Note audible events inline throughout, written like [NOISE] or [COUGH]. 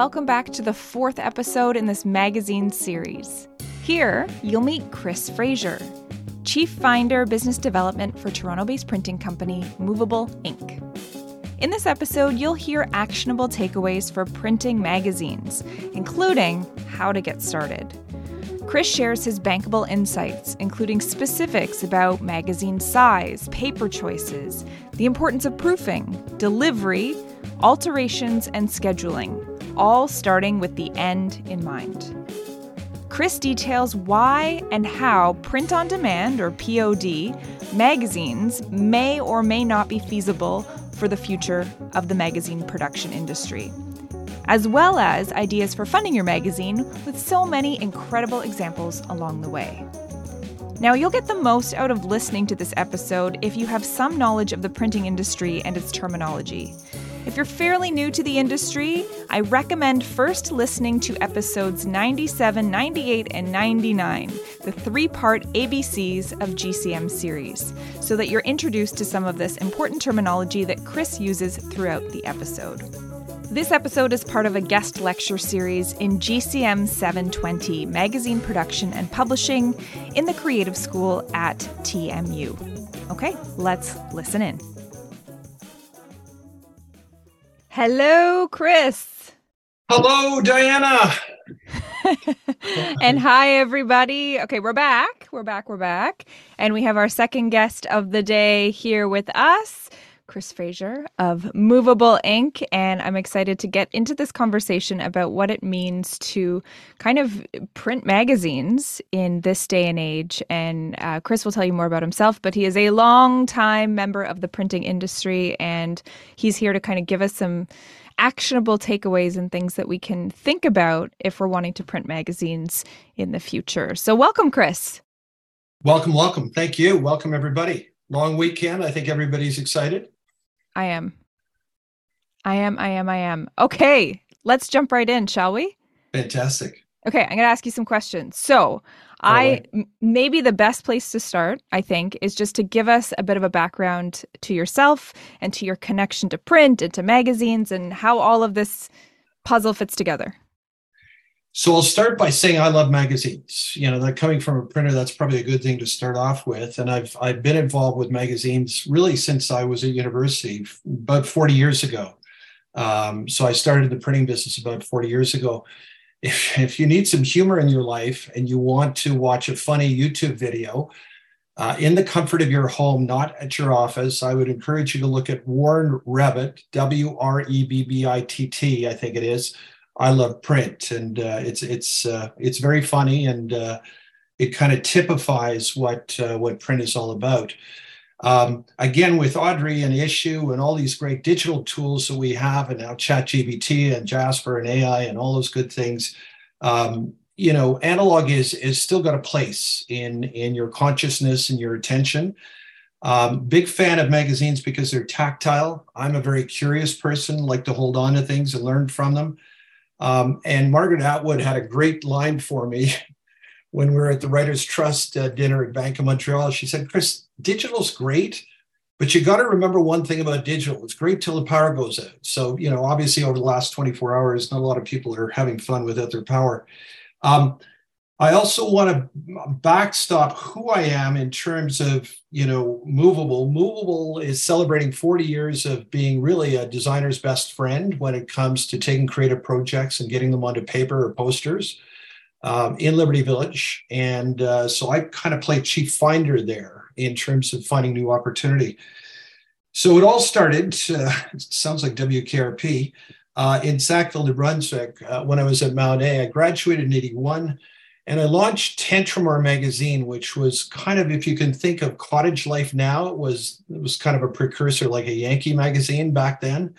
Welcome back to the fourth episode in this magazine series. Here, you'll meet Chris Fraser, Chief Finder Business Development for Toronto based printing company Movable Ink. In this episode, you'll hear actionable takeaways for printing magazines, including how to get started. Chris shares his bankable insights, including specifics about magazine size, paper choices, the importance of proofing, delivery, alterations, and scheduling all starting with the end in mind. Chris details why and how print on demand, or POD, magazines may or may not be feasible for the future of the magazine production industry, as well as ideas for funding your magazine with so many incredible examples along the way. Now, you'll get the most out of listening to this episode if you have some knowledge of the printing industry and its terminology. If you're fairly new to the industry, I recommend first listening to episodes 97, 98, and 99, the three part ABCs of GCM series, so that you're introduced to some of this important terminology that Chris uses throughout the episode. This episode is part of a guest lecture series in GCM 720 Magazine Production and Publishing in the Creative School at TMU. Okay, let's listen in. Hello, Chris. Hello, Diana. [LAUGHS] and hi, everybody. Okay, we're back. We're back. We're back. And we have our second guest of the day here with us. Chris Fraser of Movable Ink. And I'm excited to get into this conversation about what it means to kind of print magazines in this day and age. And uh, Chris will tell you more about himself, but he is a long time member of the printing industry. And he's here to kind of give us some actionable takeaways and things that we can think about if we're wanting to print magazines in the future. So, welcome, Chris. Welcome, welcome. Thank you. Welcome, everybody. Long weekend. I think everybody's excited. I am. I am. I am. I am. Okay, let's jump right in, shall we? Fantastic. Okay, I'm going to ask you some questions. So, I maybe the best place to start, I think, is just to give us a bit of a background to yourself and to your connection to print and to magazines and how all of this puzzle fits together. So I'll start by saying I love magazines. You know, that coming from a printer, that's probably a good thing to start off with. And I've I've been involved with magazines really since I was at university, about 40 years ago. Um, so I started the printing business about 40 years ago. If, if you need some humor in your life and you want to watch a funny YouTube video uh, in the comfort of your home, not at your office, I would encourage you to look at Warren Wrebbitt, W R E B B I T T, I think it is I love print, and uh, it's it's uh, it's very funny, and uh, it kind of typifies what uh, what print is all about. Um, again, with Audrey and Issuu and all these great digital tools that we have, and now ChatGPT and Jasper and AI and all those good things, um, you know, analog is is still got a place in in your consciousness and your attention. Um, big fan of magazines because they're tactile. I'm a very curious person, like to hold on to things and learn from them. Um, and Margaret Atwood had a great line for me [LAUGHS] when we were at the Writers Trust uh, dinner at Bank of Montreal. She said, Chris, digital's great, but you got to remember one thing about digital. It's great till the power goes out. So, you know, obviously over the last 24 hours, not a lot of people are having fun without their power. Um, I also want to backstop who I am in terms of, you know, Moveable. Moveable is celebrating 40 years of being really a designer's best friend when it comes to taking creative projects and getting them onto paper or posters um, in Liberty Village. And uh, so I kind of play chief finder there in terms of finding new opportunity. So it all started, uh, [LAUGHS] sounds like WKRP, uh, in Sackville, New Brunswick uh, when I was at Mount A. I graduated in 81 And I launched Tantramar magazine, which was kind of, if you can think of cottage life now, it was it was kind of a precursor, like a Yankee magazine back then.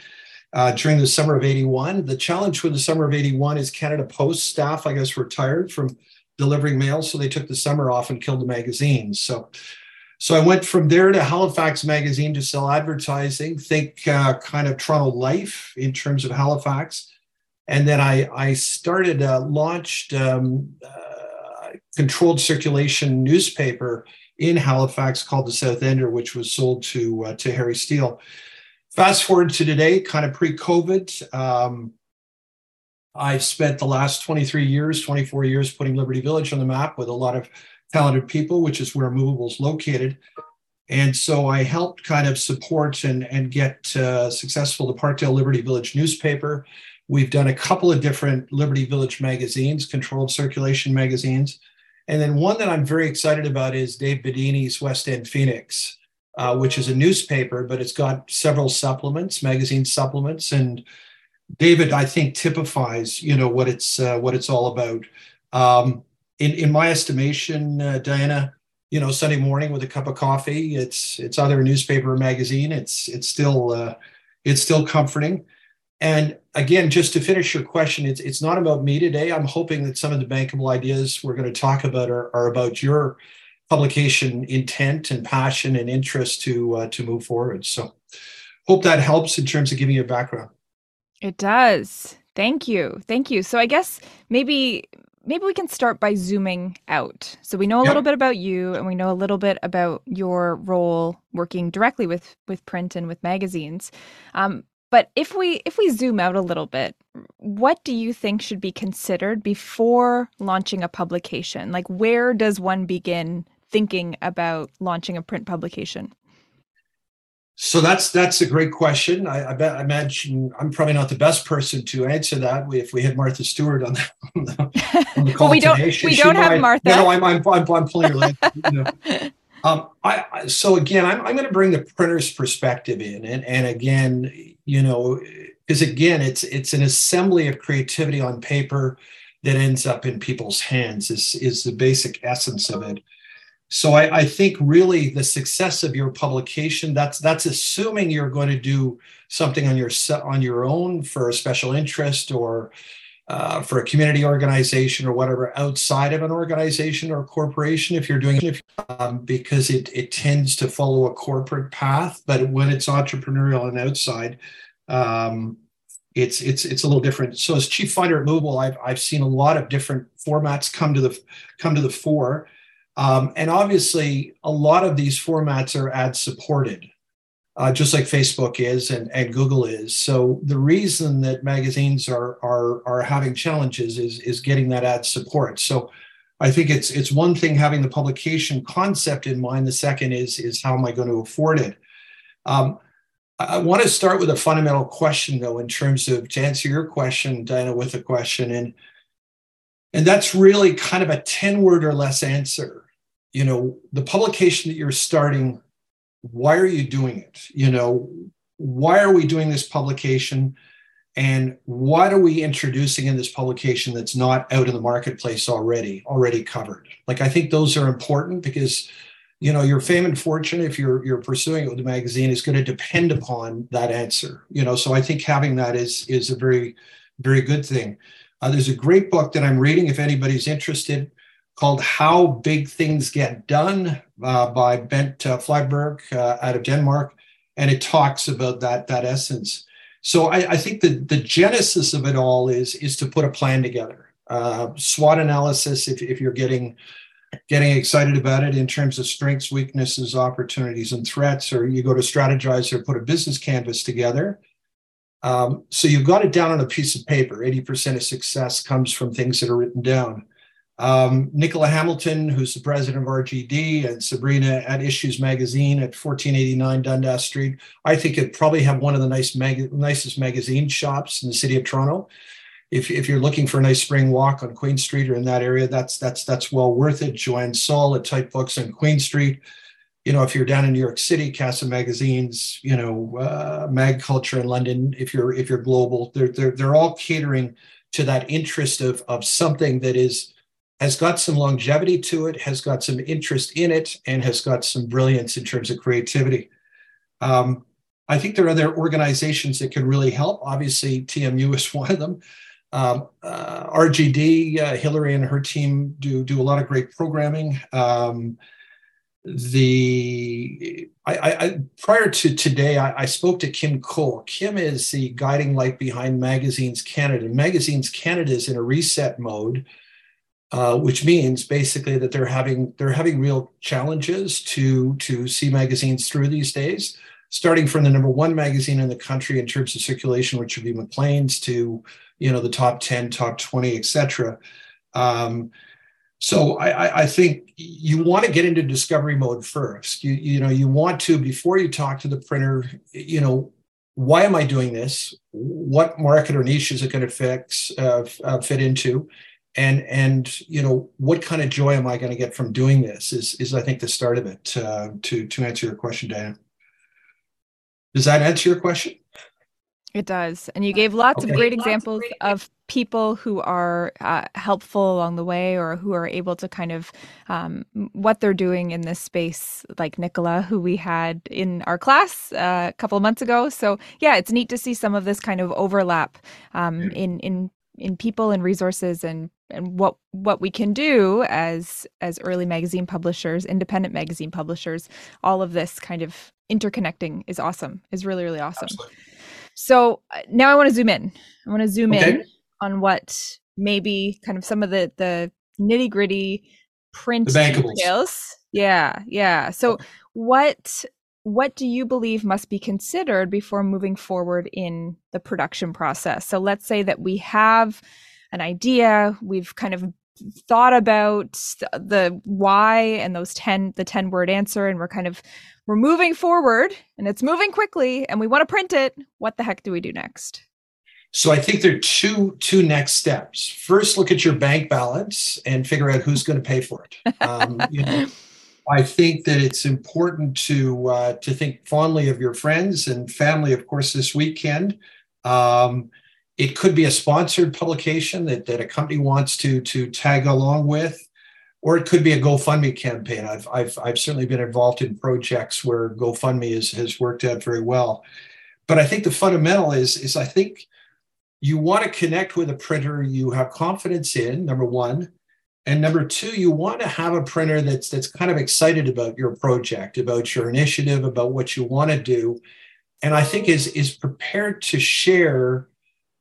Uh, during the summer of 81. The challenge for the summer of 81 is Canada Post staff, I guess, retired from delivering mail. So they took the summer off and killed the magazines. So so I went from there to Halifax Magazine to sell advertising, think uh, kind of Toronto Life in terms of Halifax. And then I, I started, uh, launched um, uh, controlled circulation newspaper in Halifax called the South Ender, which was sold to, uh, to Harry Steele. Fast forward to today, kind of pre COVID. Um, I spent the last 23 years, 24 years putting Liberty Village on the map with a lot of talented people, which is where Moveable is located. And so I helped kind of support and, and get uh, successful the Parkdale Liberty Village newspaper. We've done a couple of different Liberty Village magazines, controlled circulation magazines. And then one that I'm very excited about is Dave Bidini's West End Phoenix, uh, which is a newspaper, but it's got several supplements, magazine supplements. And David, I think, typifies, you know, what it's uh, what it's all about. Um, in in my estimation, uh, Diana, you know, Sunday morning with a cup of coffee, it's it's either a newspaper or magazine. It's it's still uh, it's still comforting. And again, just to finish your question, it's it's not about me today. I'm hoping that some of the bankable ideas we're going to talk about are, are about your publication intent and passion and interest to uh, to move forward. So, hope that helps in terms of giving you a background. It does. Thank you. Thank you. So I guess maybe maybe we can start by zooming out. So we know a little bit about you and we know a little bit about your role working directly with with print and with magazines. Um, but if we if we zoom out a little bit, what do you think should be considered before launching a publication? Like where does one begin thinking about launching a print publication? So that's that's a great question. I, I, bet I imagine I'm probably not the best person to answer that. We, if we had Martha Stewart on the, on the, on the call [LAUGHS] well, we don't, today, she, we don't have Martha. No, I'm, I'm, I'm, I'm leg. You know. [LAUGHS] um, I, so again, I'm, I'm going to bring the printer's perspective in, and and again, you know, because again, it's it's an assembly of creativity on paper that ends up in people's hands. Is is the basic essence of it. So I, I, think really the success of your publication that's that's assuming you're going to do something on your on your own for a special interest or uh, for a community organization or whatever outside of an organization or corporation if you're doing it um, because it it tends to follow a corporate path but when it's entrepreneurial and outside um, it's it's it's a little different. So as chief finder at mobile I've, I've seen a lot of different formats come to the come to the fore. Um, and obviously, a lot of these formats are ad supported, uh, just like Facebook is and, and Google is. So the reason that magazines are, are, are having challenges is, is getting that ad support. So I think it's it's one thing having the publication concept in mind. The second is is how am I going to afford it? Um, I want to start with a fundamental question, though, in terms of to answer your question, Diana, with a question, and and that's really kind of a 10 word or less answer. You know, the publication that you're starting, why are you doing it? You know, why are we doing this publication? And what are we introducing in this publication that's not out in the marketplace already, already covered? Like, I think those are important because you know your fame and fortune if you're you're pursuing it with a magazine is going to depend upon that answer you know so i think having that is is a very very good thing uh, there's a great book that I'm reading if anybody's interested called How Big Things Get Done uh, by Bent uh, Flyvbjerg uh, out of Denmark. And it talks about that, that essence. So I, I, think the, the genesis of it all is, is to put a plan together. Uh, SWOT analysis, if, if you're getting getting excited about it in terms of strengths, weaknesses, opportunities, and threats, or you go to strategize or put a business canvas together um, so you've got it down on a piece of paper. 80% of success comes from things that are written down. Um, Nicola Hamilton, who's the president of RGD, and Sabrina at Issues Magazine at 1489 Dundas Street. I think it probably have one of the nice mag- nicest magazine shops in the city of Toronto. If, if you're looking for a nice spring walk on Queen Street or in that area, that's that's that's well worth it. Joanne Saul at Type Books on Queen Street you know, if you're down in New York City, Casa Magazines, you know, uh, Mag Culture in London, if you're if you're global, they're they're they're all catering to that interest of of something that is has got some longevity to it, has got some interest in it, and has got some brilliance in terms of creativity. Um, I think there are other organizations that can really help. Obviously, TMU is [LAUGHS] one of them. Um, uh, RGD, uh, Hillary and her team do do a lot of great programming. Um, the I, I, prior to today, I, I, spoke to Kim Cole. Kim is the guiding light behind Magazines Canada. Magazines Canada is in a reset mode, uh, which means basically that they're having they're having real challenges to to see magazines through these days. Starting from the number one magazine in the country in terms of circulation, which would be Maclean's, to you know the top ten, top twenty, etc. Um, so I, I, think you want to get into discovery mode first. You, you know, you want to before you talk to the printer. You know, why am I doing this? What market or niche is it going to fix uh, uh, fit into? And and you know, what kind of joy am I going to get from doing this? Is is I think the start of it. Uh, to to answer your question, Diana. Does that answer your question? It does. And you gave lots okay. of great examples of, great of people who are uh, helpful along the way or who are able to kind of um, what they're doing in this space, like Nicola, who we had in our class uh, a couple of months ago. So, yeah, it's neat to see some of this kind of overlap um, in, in, in people and resources and and what what we can do as as early magazine publishers independent magazine publishers all of this kind of interconnecting is awesome is really really awesome Absolutely. So uh, now I want to zoom in. I want to zoom okay. in on what maybe kind of some of the the nitty gritty print details. Yeah, yeah. So what what do you believe must be considered before moving forward in the production process? So let's say that we have an idea, we've kind of thought about the why and those 10 the 10 word answer and we're kind of we're moving forward and it's moving quickly and we want to print it. What the heck do we do next? So i think there are two two next steps. First look at your bank balance and figure out who's going to pay for it. Um, you know i think that it's important to uh, to think fondly of your friends and family of course this weekend. Um, it could be a sponsored publication that, that a company wants to to tag along with or it could be a GoFundMe campaign. I've, I've, I've certainly been involved in projects where GoFundMe is, has worked out very well. But I think the fundamental is, is I think you want to connect with a printer you have confidence in, number one. And number two, you want to have a printer that's that's kind of excited about your project, about your initiative, about what you want to do. And I think is, is prepared to share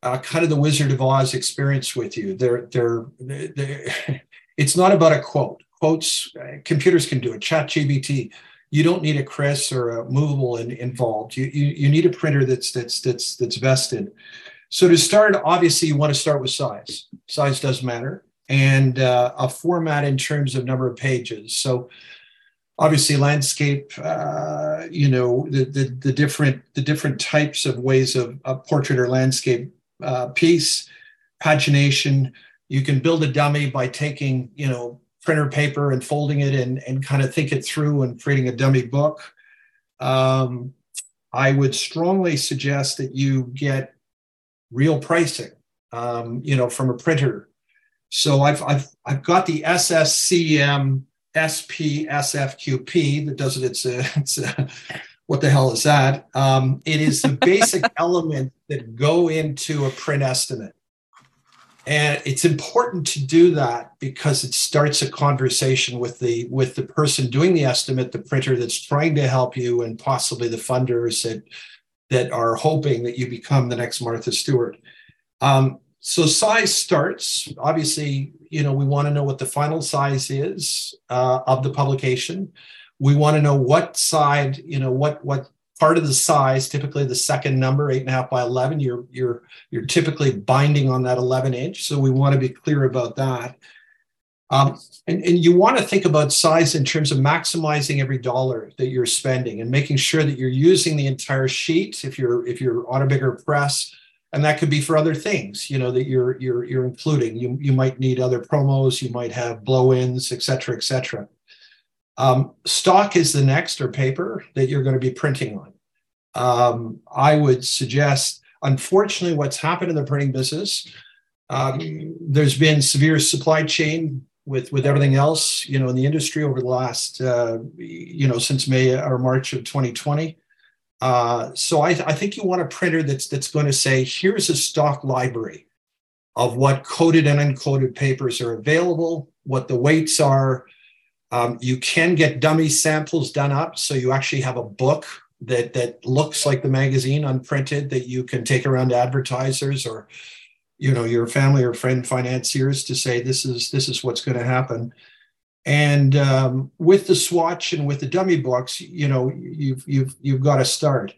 uh, kind of the Wizard of Oz experience with you. They're, they're, they're [LAUGHS] It's not about a quote. Quotes, uh, computers can do it. Chat GBT. You don't need a Chris or a movable in, involved. You, you, you need a printer that's that's that's that's vested. So to start, obviously you want to start with size. Size does matter, and uh, a format in terms of number of pages. So obviously landscape uh, you know the, the, the different the different types of ways of a portrait or landscape uh, piece pagination. You can build a dummy by taking you know printer paper and folding it and, and kind of think it through and creating a dummy book. Um, i would strongly suggest that you get real pricing um, you know from a printer. So i've i've, I've got the sscm spsfqp that does it. It's a, [LAUGHS] it's a what the hell is that? Um, it is the basic [LAUGHS] elements that go into a print estimate. And it's important to do that because it starts a conversation with the with the person doing the estimate the printer that's trying to help you and possibly the funders that that are hoping that you become the next martha stewart. Um, so size starts. Obviously you know we want to know what the final size is uh, of the publication we want to know what side you know what what part of the size, typically the second number, eight and a half by 11, you're, you're, you're typically binding on that 11 inch. So we want to be clear about that. Um, and, and you want to think about size in terms of maximizing every dollar that you're spending and making sure that you're using the entire sheet if you're if you're on a bigger press and that could be for other things you know that you're you're you're including you you might need other promos you might have blow-ins et cetera et cetera um, stock is the next or paper that you're going to be printing on. Um, I would suggest, unfortunately, what's happened in the printing business, um, there's been severe supply chain with with everything else, you know, in the industry over the last, uh, you know, since May or March of 2020. Uh, so I, I think you want a printer that's that's going to say, here's a stock library of what coated and uncoated papers are available, what the weights are. Um, you can get dummy samples done up, so you actually have a book that that looks like the magazine unprinted that you can take around to advertisers or you know your family or friend financiers to say this is this is what's going to happen. And um, with the swatch and with the dummy books you know you've you've you've got to start.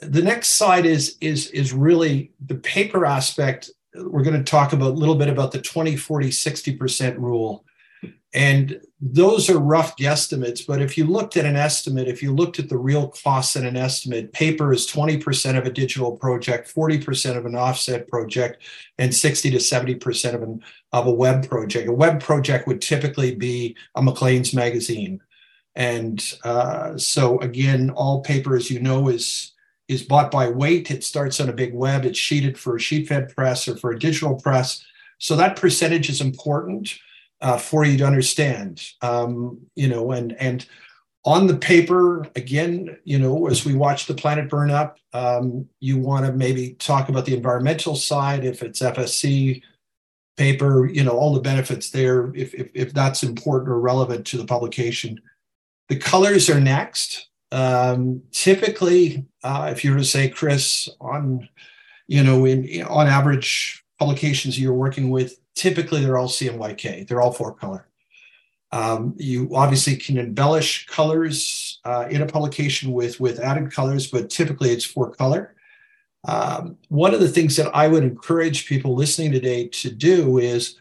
The next side is is is really the paper aspect. We're going to talk about a little bit about the 20 40 60% rule and those are rough guesstimates, but if you looked at an estimate, if you looked at the real costs in an estimate, paper is 20% of a digital project, 40% of an offset project, and 60 to 70% of, an, of a web project. A web project would typically be a Maclean's magazine. And uh, so again, all paper, as you know, is is bought by weight. It starts on a big web. It's sheeted for a sheet fed press or for a digital press. So that percentage is important uh, for you to understand. Um, you know, and and on the paper again, you know, as we watch the planet burn up, um, you want to maybe talk about the environmental side. If it's FSC paper, you know, all the benefits there. If if, if that's important or relevant to the publication, the colors are next. Um, typically, uh, if you were to say, Chris, on you know, in on average publications you're working with, typically they're all CMYK. They're all four color. Um, you obviously can embellish colors uh, in a publication with, with added colors, but typically it's four color. Um, one of the things that I would encourage people listening today to do is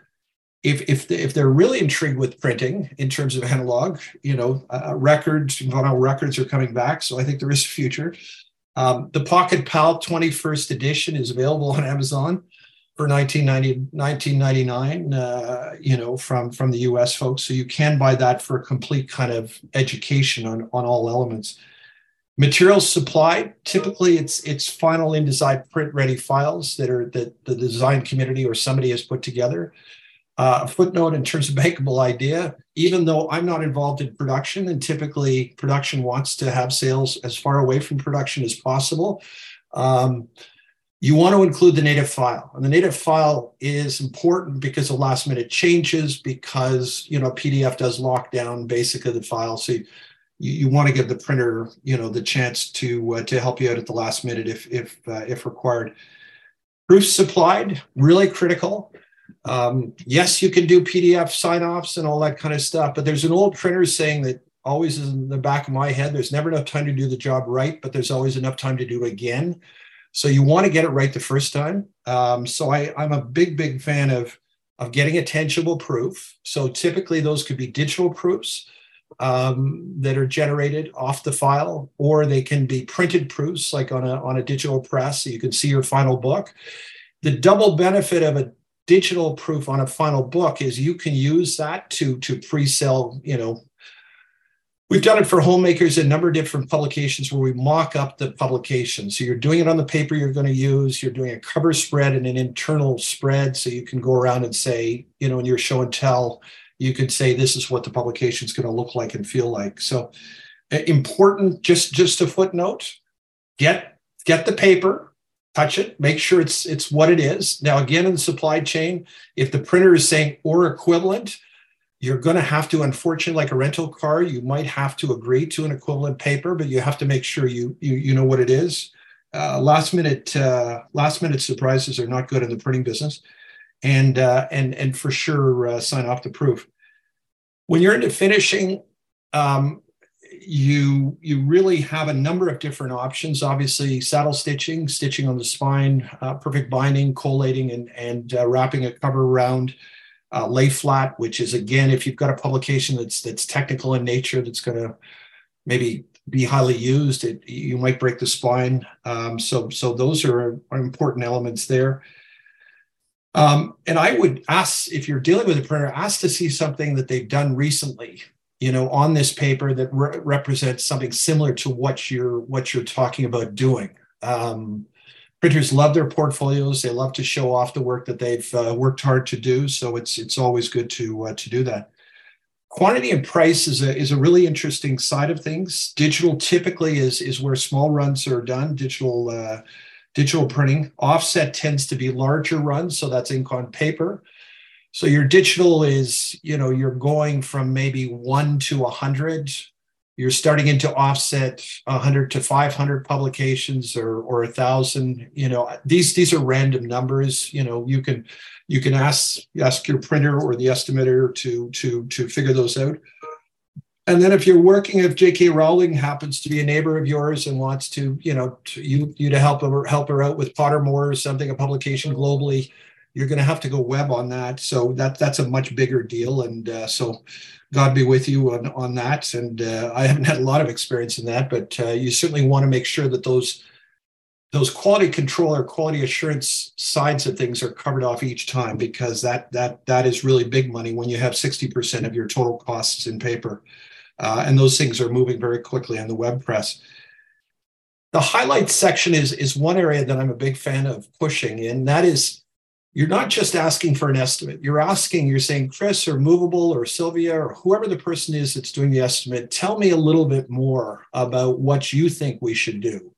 if, if, if they're really intrigued with printing in terms of analog, you know, uh, records, vinyl records are coming back. So I think there is a future. Um, the Pocket Pal 21st edition is available on Amazon for 1990, 1999, uh, you know, from, from the US folks. So you can buy that for a complete kind of education on, on all elements. Materials supplied, typically it's it's final InDesign print ready files that are that the design community or somebody has put together. Uh, a footnote in terms of bankable idea, even though I'm not involved in production, and typically production wants to have sales as far away from production as possible. Um, you want to include the native file. And the native file is important because of last minute changes because you know pdf does lock down basically the file. So you, you want to give the printer you know the chance to uh, to help you out at the last minute if if uh, if required. Proofs supplied really critical. Um, yes you can do pdf sign offs and all that kind of stuff but there's an old printer saying that always is in the back of my head there's never enough time to do the job right but there's always enough time to do it again so you want to get it right the first time. Um, so I, I'm a big, big fan of, of getting a tangible proof. So typically those could be digital proofs um, that are generated off the file, or they can be printed proofs like on a, on a digital press. So you can see your final book. The double benefit of a digital proof on a final book is you can use that to to pre-sell you know We've done it for homemakers in a number of different publications where we mock up the publication. So you're doing it on the paper you're going to use, you're doing a cover spread and an internal spread. So you can go around and say, you know, in your show and tell, you could say this is what the publication is going to look like and feel like. So uh, important, just just a footnote, get get the paper, touch it, make sure it's it's what it is. Now, again, in the supply chain, if the printer is saying or equivalent, you're going to have to unfortunately like a rental car you might have to agree to an equivalent paper but you have to make sure you you, you know what it is. Uh, last minute uh, last minute surprises are not good in the printing business. And uh, and and for sure uh, sign off the proof. When you're into finishing um, you you really have a number of different options. Obviously saddle stitching stitching on the spine uh, perfect binding collating and and uh, wrapping a cover around uh, lay flat, which is again, if you've got a publication that's that's technical in nature, that's going to maybe be highly used, it, you might break the spine. Um, so so those are, are important elements there. Um, and I would ask if you're dealing with a printer, ask to see something that they've done recently, you know, on this paper that re- represents something similar to what you're what you're talking about doing. Um, printers love their portfolios. They love to show off the work that they've uh, worked hard to do. So it's it's always good to uh, to do that. Quantity and price is a is a really interesting side of things. Digital typically is is where small runs are done. Digital uh, digital printing. Offset tends to be larger runs, so that's ink on paper. So your digital is, you know, you're going from maybe one to a hundred you're starting into offset 100 to 500 publications or or a thousand you know these these are random numbers you know you can you can ask ask your printer or the estimator to to to figure those out. And then if you're working if jk rowling happens to be a neighbor of yours and wants to you know to, you you to help her help her out with pottermore or something a publication globally you're going to have to go web on that so that that's a much bigger deal and uh, so God be with you on, on that. And uh, I haven't had a lot of experience in that, but uh, you certainly want to make sure that those those quality control or quality assurance sides of things are covered off each time because that that that is really big money when you have 60% of your total costs in paper. Uh, and those things are moving very quickly on the web press. The highlights section is is one area that I'm a big fan of pushing, and that is you're not just asking for an estimate. You're asking, you're saying, Chris or Moveable or Sylvia or whoever the person is that's doing the estimate, tell me a little bit more about what you think we should do.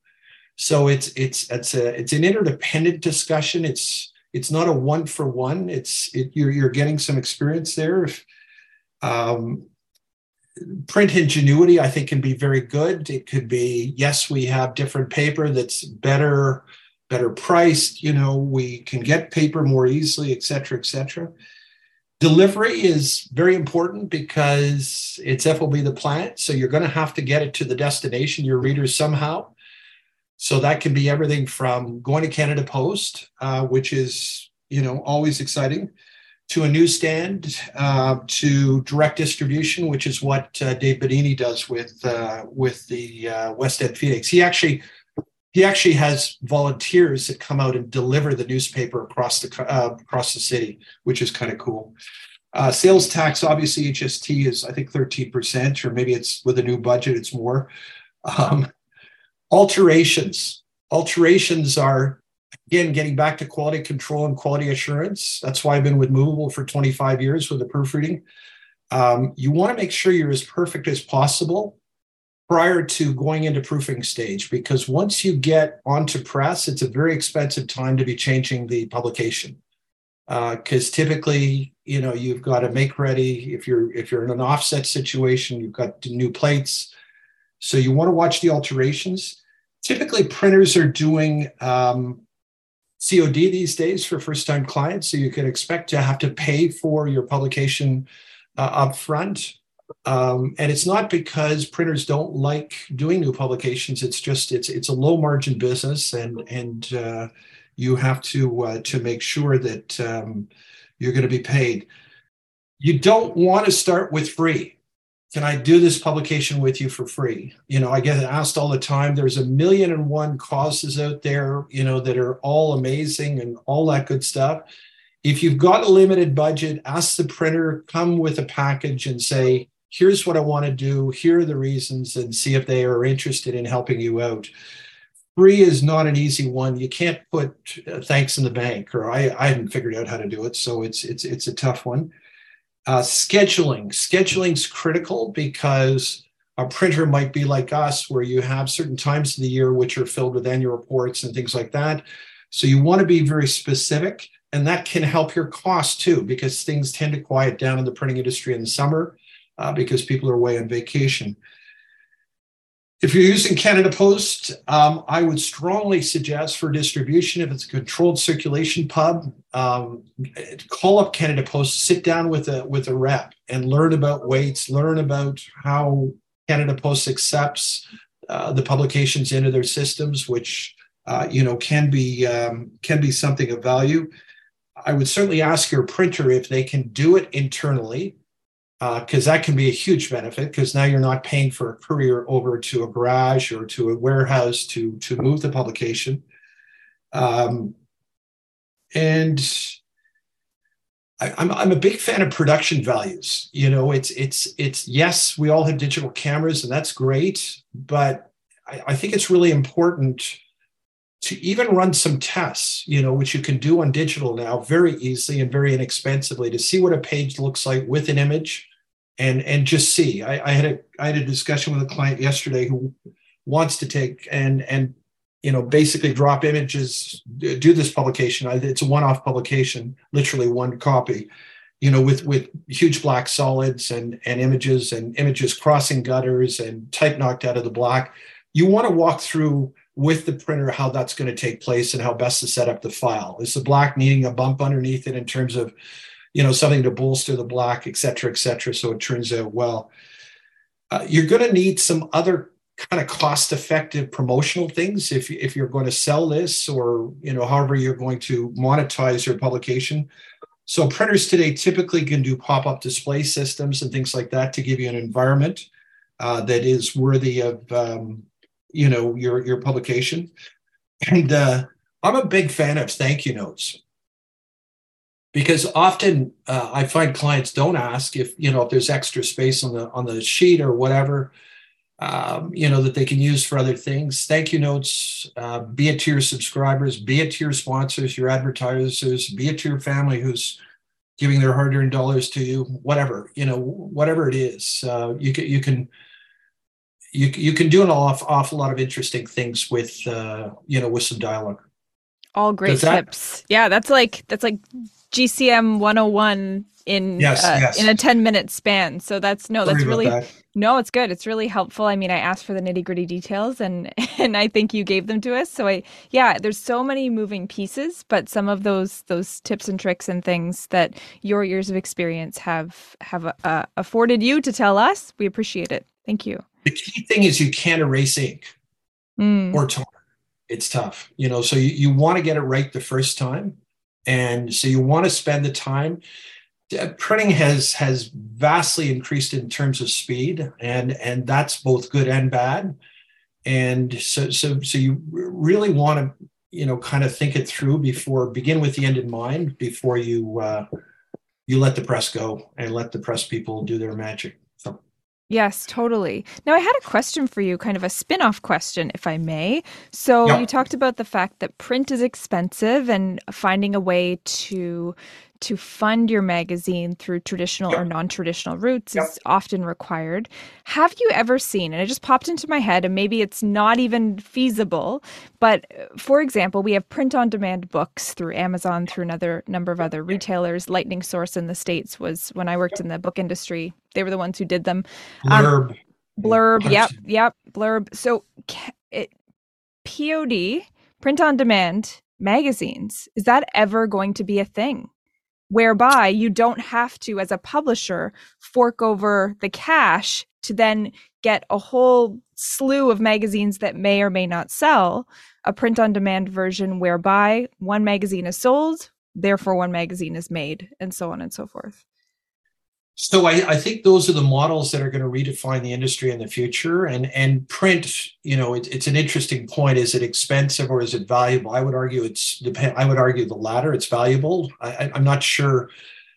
So it's it's it's a it's an interdependent discussion. It's it's not a one for one. It's it, you're you're getting some experience there. If, Um, print ingenuity, I think, can be very good. It could be yes, we have different paper that's better better priced you know we can get paper more easily et cetera et cetera. Delivery is very important because it's fob the planet so you're going to have to get it to the destination your readers somehow. So that can be everything from going to canada post uh, which is you know always exciting to a newsstand uh, to direct distribution which is what uh, dave Bidini does with uh, with the uh, west end phoenix. He actually he actually has volunteers that come out and deliver the newspaper across the uh, across the city, which is kind of cool. Uh, sales tax, obviously, HST is I think thirteen percent, or maybe it's with a new budget, it's more. Um, alterations, alterations are again getting back to quality control and quality assurance. That's why I've been with Moveable for twenty five years with the proofreading. Um, you want to make sure you're as perfect as possible prior to going into proofing stage because once you get onto press it's a very expensive time to be changing the publication. Because uh, typically you know you've got to make ready if you're if you're in an offset situation you've got new plates. So you want to watch the alterations. Typically printers are doing um, cod these days for first time clients so you can expect to have to pay for your publication uh, up front um, and it's not because printers don't like doing new publications. It's just it's it's a low margin business, and and uh, you have to uh, to make sure that um, you're going to be paid. You don't want to start with free. Can I do this publication with you for free? You know, I get asked all the time. There's a million and one causes out there, you know, that are all amazing and all that good stuff. If you've got a limited budget, ask the printer, come with a package and say, here's what I want to do, here are the reasons, and see if they are interested in helping you out. Free is not an easy one. You can't put uh, thanks in the bank, or I, I haven't figured out how to do it, so it's it's it's a tough one. Uh, scheduling, scheduling's critical because a printer might be like us, where you have certain times of the year which are filled with annual reports and things like that. So you want to be very specific, and that can help your cost too, because things tend to quiet down in the printing industry in the summer uh, because people are away on vacation. If you're using Canada Post, um, I would strongly suggest for distribution, if it's a controlled circulation pub, um, call up Canada Post, sit down with a with a rep, and learn about weights, learn about how Canada Post accepts uh, the publications into their systems, which uh, you know can be um, can be something of value. I would certainly ask your printer if they can do it internally because uh, that can be a huge benefit because now you're not paying for a courier over to a garage or to a warehouse to to move the publication. Um, and I, I'm, I'm a big fan of production values. You know it's it's it's yes we all have digital cameras and that's great but I, I think it's really important to even run some tests, you know, which you can do on digital now very easily and very inexpensively to see what a page looks like with an image and and just see. I, I had a I had a discussion with a client yesterday who wants to take and and you know basically drop images do this publication it's a one-off publication literally one copy you know with with huge black solids and and images and images crossing gutters and type knocked out of the black you want to walk through with the printer how that's going to take place and how best to set up the file. Is the black needing a bump underneath it in terms of, you know, something to bolster the black, et cetera, et cetera, so it turns out well. Uh, you're going to need some other kind of cost-effective promotional things if, if you're going to sell this or you know however you're going to monetize your publication. So printers today typically can do pop-up display systems and things like that to give you an environment uh, that is worthy of um, you know your your publication. And uh, i'm a big fan of thank you notes because often uh, i find clients don't ask if you know if there's extra space on the on the sheet or whatever um, you know that they can use for other things thank you notes uh, be it to your subscribers be it to your sponsors your advertisers be it to your family who's giving their hard-earned dollars to you whatever you know whatever it is uh, you can you can you you can do an awful, awful lot of interesting things with uh, you know with some dialogue. All great that, tips. Yeah, that's like that's like GCM 101 in yes, uh, yes. in a 10 minute span. So that's no, Sorry that's really that. no, it's good. It's really helpful. I mean, I asked for the nitty gritty details and [LAUGHS] and I think you gave them to us. So I yeah, there's so many moving pieces, but some of those those tips and tricks and things that your years of experience have have uh, afforded you to tell us, we appreciate it. Thank you the key thing is you can't erase ink mm. or toner. It's tough, you know. So you, you want to get it right the first time, and so you want to spend the time. Uh, printing has has vastly increased in terms of speed, and and that's both good and bad. And so so so you really want to you know kind of think it through before begin with the end in mind before you uh, you let the press go and let the press people do their magic. Yes, totally. Now, I had a question for you, kind of a spin off question, if I may. So, you talked about the fact that print is expensive and finding a way to to fund your magazine through traditional yep. or non-traditional routes yep. is often required. Have you ever seen, and it just popped into my head, and maybe it's not even feasible, but uh, for example, we have print on demand books through Amazon, through another number of other retailers. Lightning Source in the States was when I worked in the book industry, they were the ones who did them. Um, blurb. Um, blurb, yep, yep, blurb. So it, POD, print on demand magazines, is that ever going to be a thing? Whereby you don't have to, as a publisher, fork over the cash to then get a whole slew of magazines that may or may not sell, a print on demand version whereby one magazine is sold, therefore one magazine is made, and so on and so forth. So I, I, think those are the models that are going to redefine the industry in the future. And and print, you know, it, it's an interesting point. Is it expensive or is it valuable? I would argue it's depend. I would argue the latter. It's valuable. I, am not sure.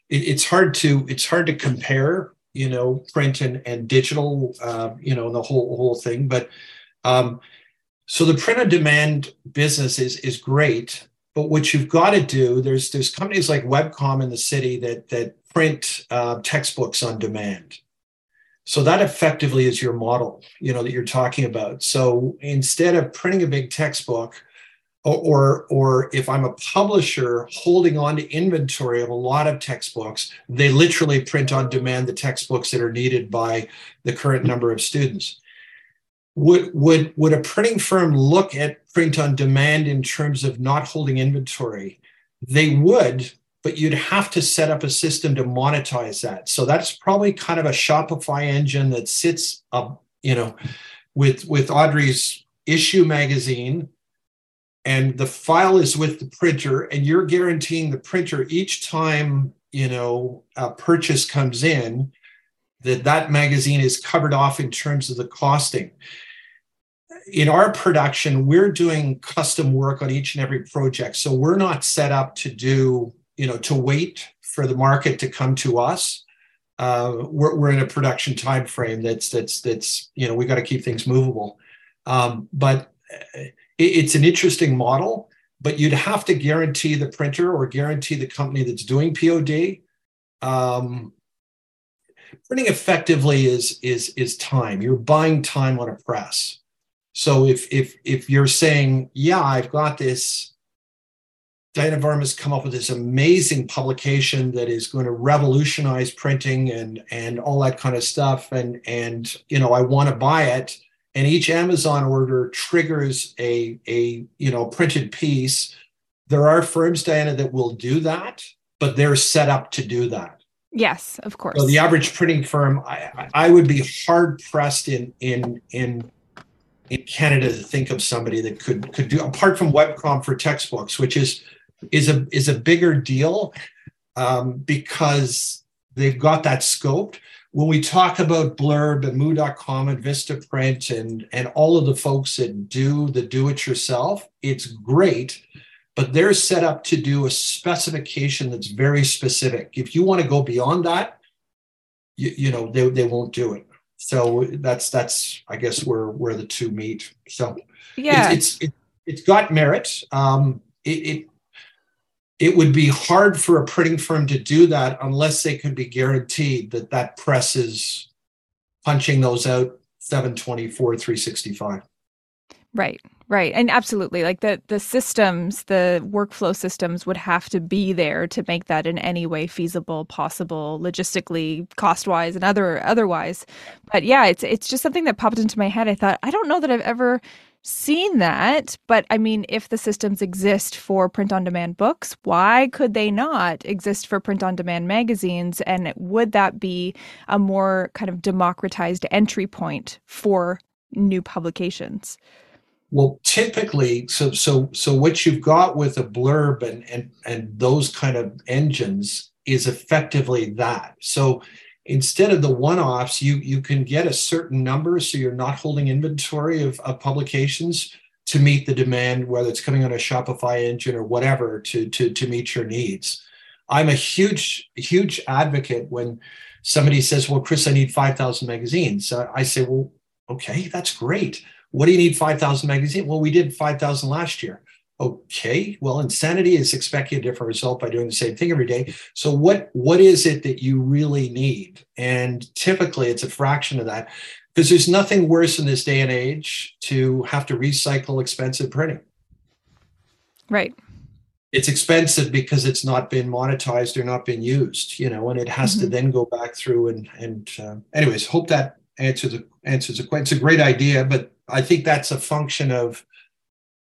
It, it's hard to it's hard to compare. You know, print and and digital. Uh, you know, the whole whole thing. But um, so the print on demand business is is great. But what you've got to do, there's there's companies like Webcom in the city that that print uh, textbooks on demand. So that effectively is your model, you know, that you're talking about. So instead of printing a big textbook, or, or, or if I'm a publisher holding on to inventory of a lot of textbooks, they literally print on demand the textbooks that are needed by the current number of students. Would, would, would a printing firm look at print on demand in terms of not holding inventory? They would, but you'd have to set up a system to monetize that. So that's probably kind of a Shopify engine that sits up, you know, with with Audrey's issue magazine and the file is with the printer and you're guaranteeing the printer each time, you know, a purchase comes in that that magazine is covered off in terms of the costing in our production, we're doing custom work on each and every project. So we're not set up to do you know to wait for the market to come to us uh, we're, we're in a production time frame that's that's that's you know we got to keep things movable um, but uh, it, it's an interesting model, but you'd have to guarantee the printer or guarantee the company that's doing POD. Um, printing effectively is is is time. You're buying time on a press. So if if if you're saying, yeah, I've got this Diana Varma's come up with this amazing publication that is going to revolutionize printing and and all that kind of stuff. And and you know, I want to buy it. And each Amazon order triggers a a you know printed piece. There are firms, Diana, that will do that, but they're set up to do that. Yes, of course. So the average printing firm, I, I would be hard pressed in in in in Canada to think of somebody that could could do apart from Webcom for textbooks, which is is a is a bigger deal um, because they've got that scoped. When we talk about Blurb and Moo.com and Vistaprint and and all of the folks that do the do it yourself, it's great, but they're set up to do a specification that's very specific. If you want to go beyond that, you, you know they, they won't do it. So that's that's I guess where where the two meet. So yeah, it's it's, it, it's got merit. Um, it, it it would be hard for a printing firm to do that unless they could be guaranteed that that press is punching those out 724 365 right right and absolutely like the the systems the workflow systems would have to be there to make that in any way feasible possible logistically cost wise and other otherwise but yeah it's it's just something that popped into my head i thought i don't know that i've ever seen that, but I mean, if the systems exist for print on demand books, why could they not exist for print on demand magazines? And would that be a more kind of democratized entry point for new publications? Well, typically, so so so what you've got with a blurb and and and those kind of engines is effectively that. So instead of the one-offs you you can get a certain number so you're not holding inventory of, of publications to meet the demand whether it's coming on a shopify engine or whatever to to to meet your needs. I'm a huge huge advocate when somebody says well chris i need 5000 magazines. I say well okay that's great what do you need 5000 magazines? Well we did 5000 last year. Okay well insanity is expecting a different result by doing the same thing every day. So what what is it that you really need? And typically it's a fraction of that because there's nothing worse in this day and age to have to recycle expensive printing. Right. It's expensive because it's not been monetized or not been used you know and it has mm-hmm. to then go back through and and uh, anyways hope that answers the answers the question it's a great idea but i think that's a function of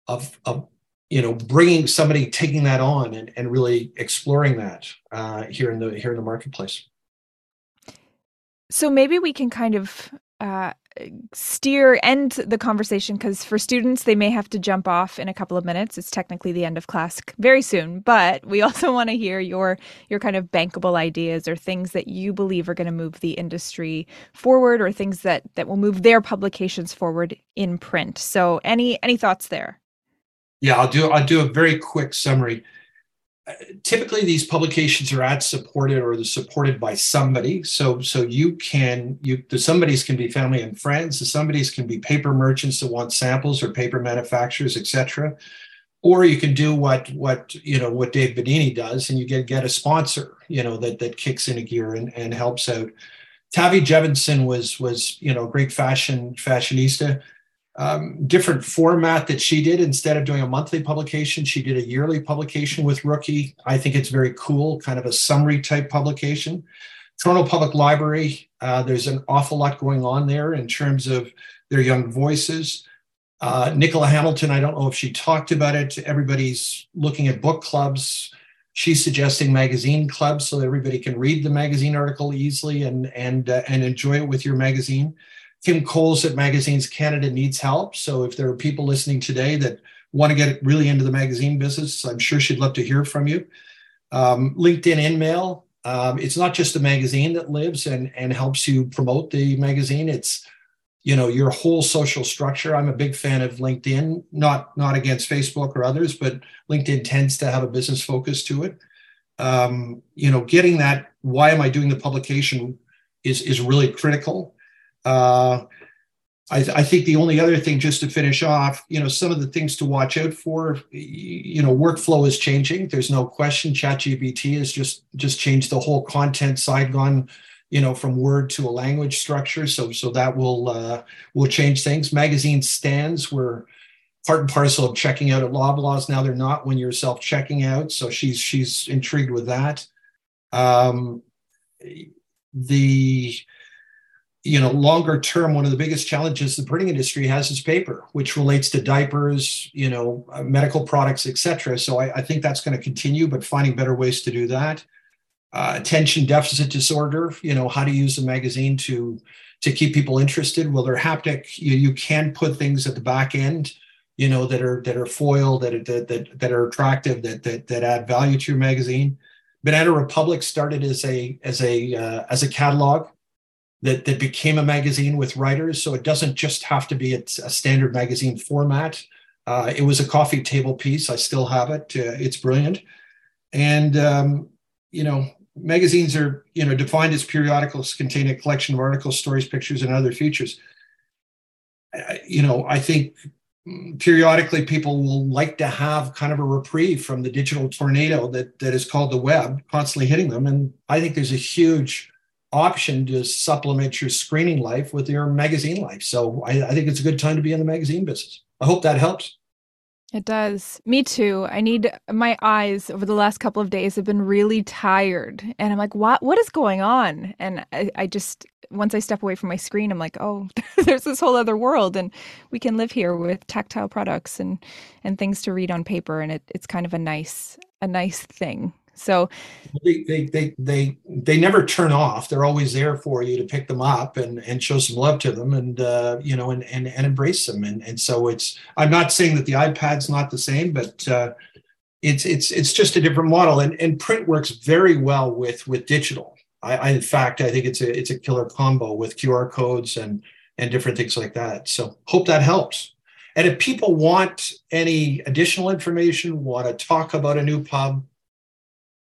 of, of you know bringing somebody taking that on and, and really exploring that uh, here in the here in the marketplace. So maybe we can kind of uh, steer end the conversation because for students they may have to jump off in a couple of minutes. It's technically the end of class very soon. But we [LAUGHS] also want to hear your your kind of bankable ideas or things that you believe are going to move the industry forward or things that that will move their publications forward in print. So any any thoughts there? Yeah, I'll do I'll do a very quick summary. Typically, these publications are ad supported or they're supported by somebody. So so you can you the somebody's can be family and friends. The somebody's can be paper merchants that want samples or paper manufacturers, etc. Or you can do what what you know what Dave Bidini does, and you get get a sponsor, you know, that that kicks in a gear and, and helps out. Tavi Gevinson was was you know great fashion fashionista um, different format that she did. Instead of doing a monthly publication, she did a yearly publication with Rookie. I think it's very cool, kind of a summary type publication. Toronto Public Library, uh, there's an awful lot going on there in terms of their young voices. Uh, Nicola Hamilton, I don't know if she talked about it. Everybody's looking at book clubs. She's suggesting magazine clubs so everybody can read the magazine article easily and and uh, and enjoy it with your magazine. Kim Coles at Magazines Canada needs help. So if there are people listening today that want to get really into the magazine business, I'm sure she'd love to hear from you. Um, LinkedIn InMail. Um, it's not just the magazine that lives and, and helps you promote the magazine. It's you know your whole social structure. I'm a big fan of LinkedIn, not not against Facebook or others, but LinkedIn tends to have a business focus to it. Um, you know, getting that why am I doing the publication is is really critical. Uh, I, I, think the only other thing, just to finish off, you know, some of the things to watch out for, you know, workflow is changing. There's no question. ChatGPT has just just changed the whole content side, gone, you know, from word to a language structure. So so that will uh, will change things. Magazine stands were part and parcel of checking out at Loblaws. Now they're not when you're self checking out. So she's she's intrigued with that. Um, the you know longer term one of the biggest challenges the printing industry has is paper which relates to diapers you know uh, medical products etc so I, I, think that's going to continue but finding better ways to do that. Uh, attention deficit disorder you know how to use a magazine to to keep people interested. Well they're haptic. You, you can put things at the back end you know that are that are foil that that that, that are attractive that, that that add value to your magazine. Banana republic started as a as a uh, as a catalog that, that became a magazine with writers. So it doesn't just have to be a, a standard magazine format. Uh, it was a coffee table piece. I still have it. Uh, it's brilliant. And, um, you know, magazines are, you know, defined as periodicals containing a collection of articles, stories, pictures, and other features. You know, I think periodically people will like to have kind of a reprieve from the digital tornado that, that is called the web constantly hitting them. And I think there's a huge option to supplement your screening life with your magazine life. So I, I, think it's a good time to be in the magazine business. I hope that helps. It does. Me too. I need my eyes over the last couple of days have been really tired. And I'm like, what what is going on? And I, I just once I step away from my screen, I'm like, oh, [LAUGHS] there's this whole other world and we can live here with tactile products and and things to read on paper. And it, it's kind of a nice a nice thing. So they, they they they they never turn off. They're always there for you to pick them up and and show some love to them and uh, you know and and and embrace them. And and so it's I'm not saying that the iPad's not the same, but uh, it's it's it's just a different model. And and print works very well with with digital. I, I in fact I think it's a it's a killer combo with QR codes and and different things like that. So hope that helps. And if people want any additional information, want to talk about a new pub,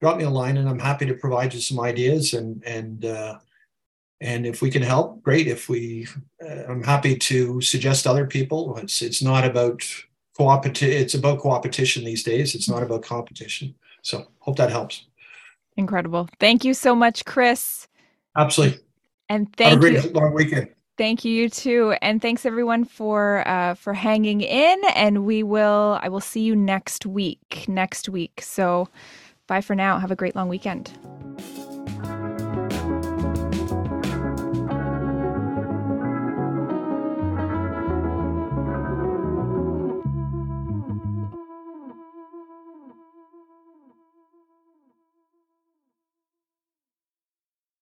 drop me a line and I'm happy to provide you some ideas and and uh, and if we can help, great. If we, uh, I'm happy to suggest other people. It's it's not about coopetition. It's about coopetition these days. It's not about competition. So hope that helps. Incredible. Thank you so much, Chris. Absolutely. And thank Have a great you. long weekend. Thank you, you too, and thanks everyone for uh, for hanging in. And we will, I will see you next week. Next week. So. Bye for now. Have a great long weekend.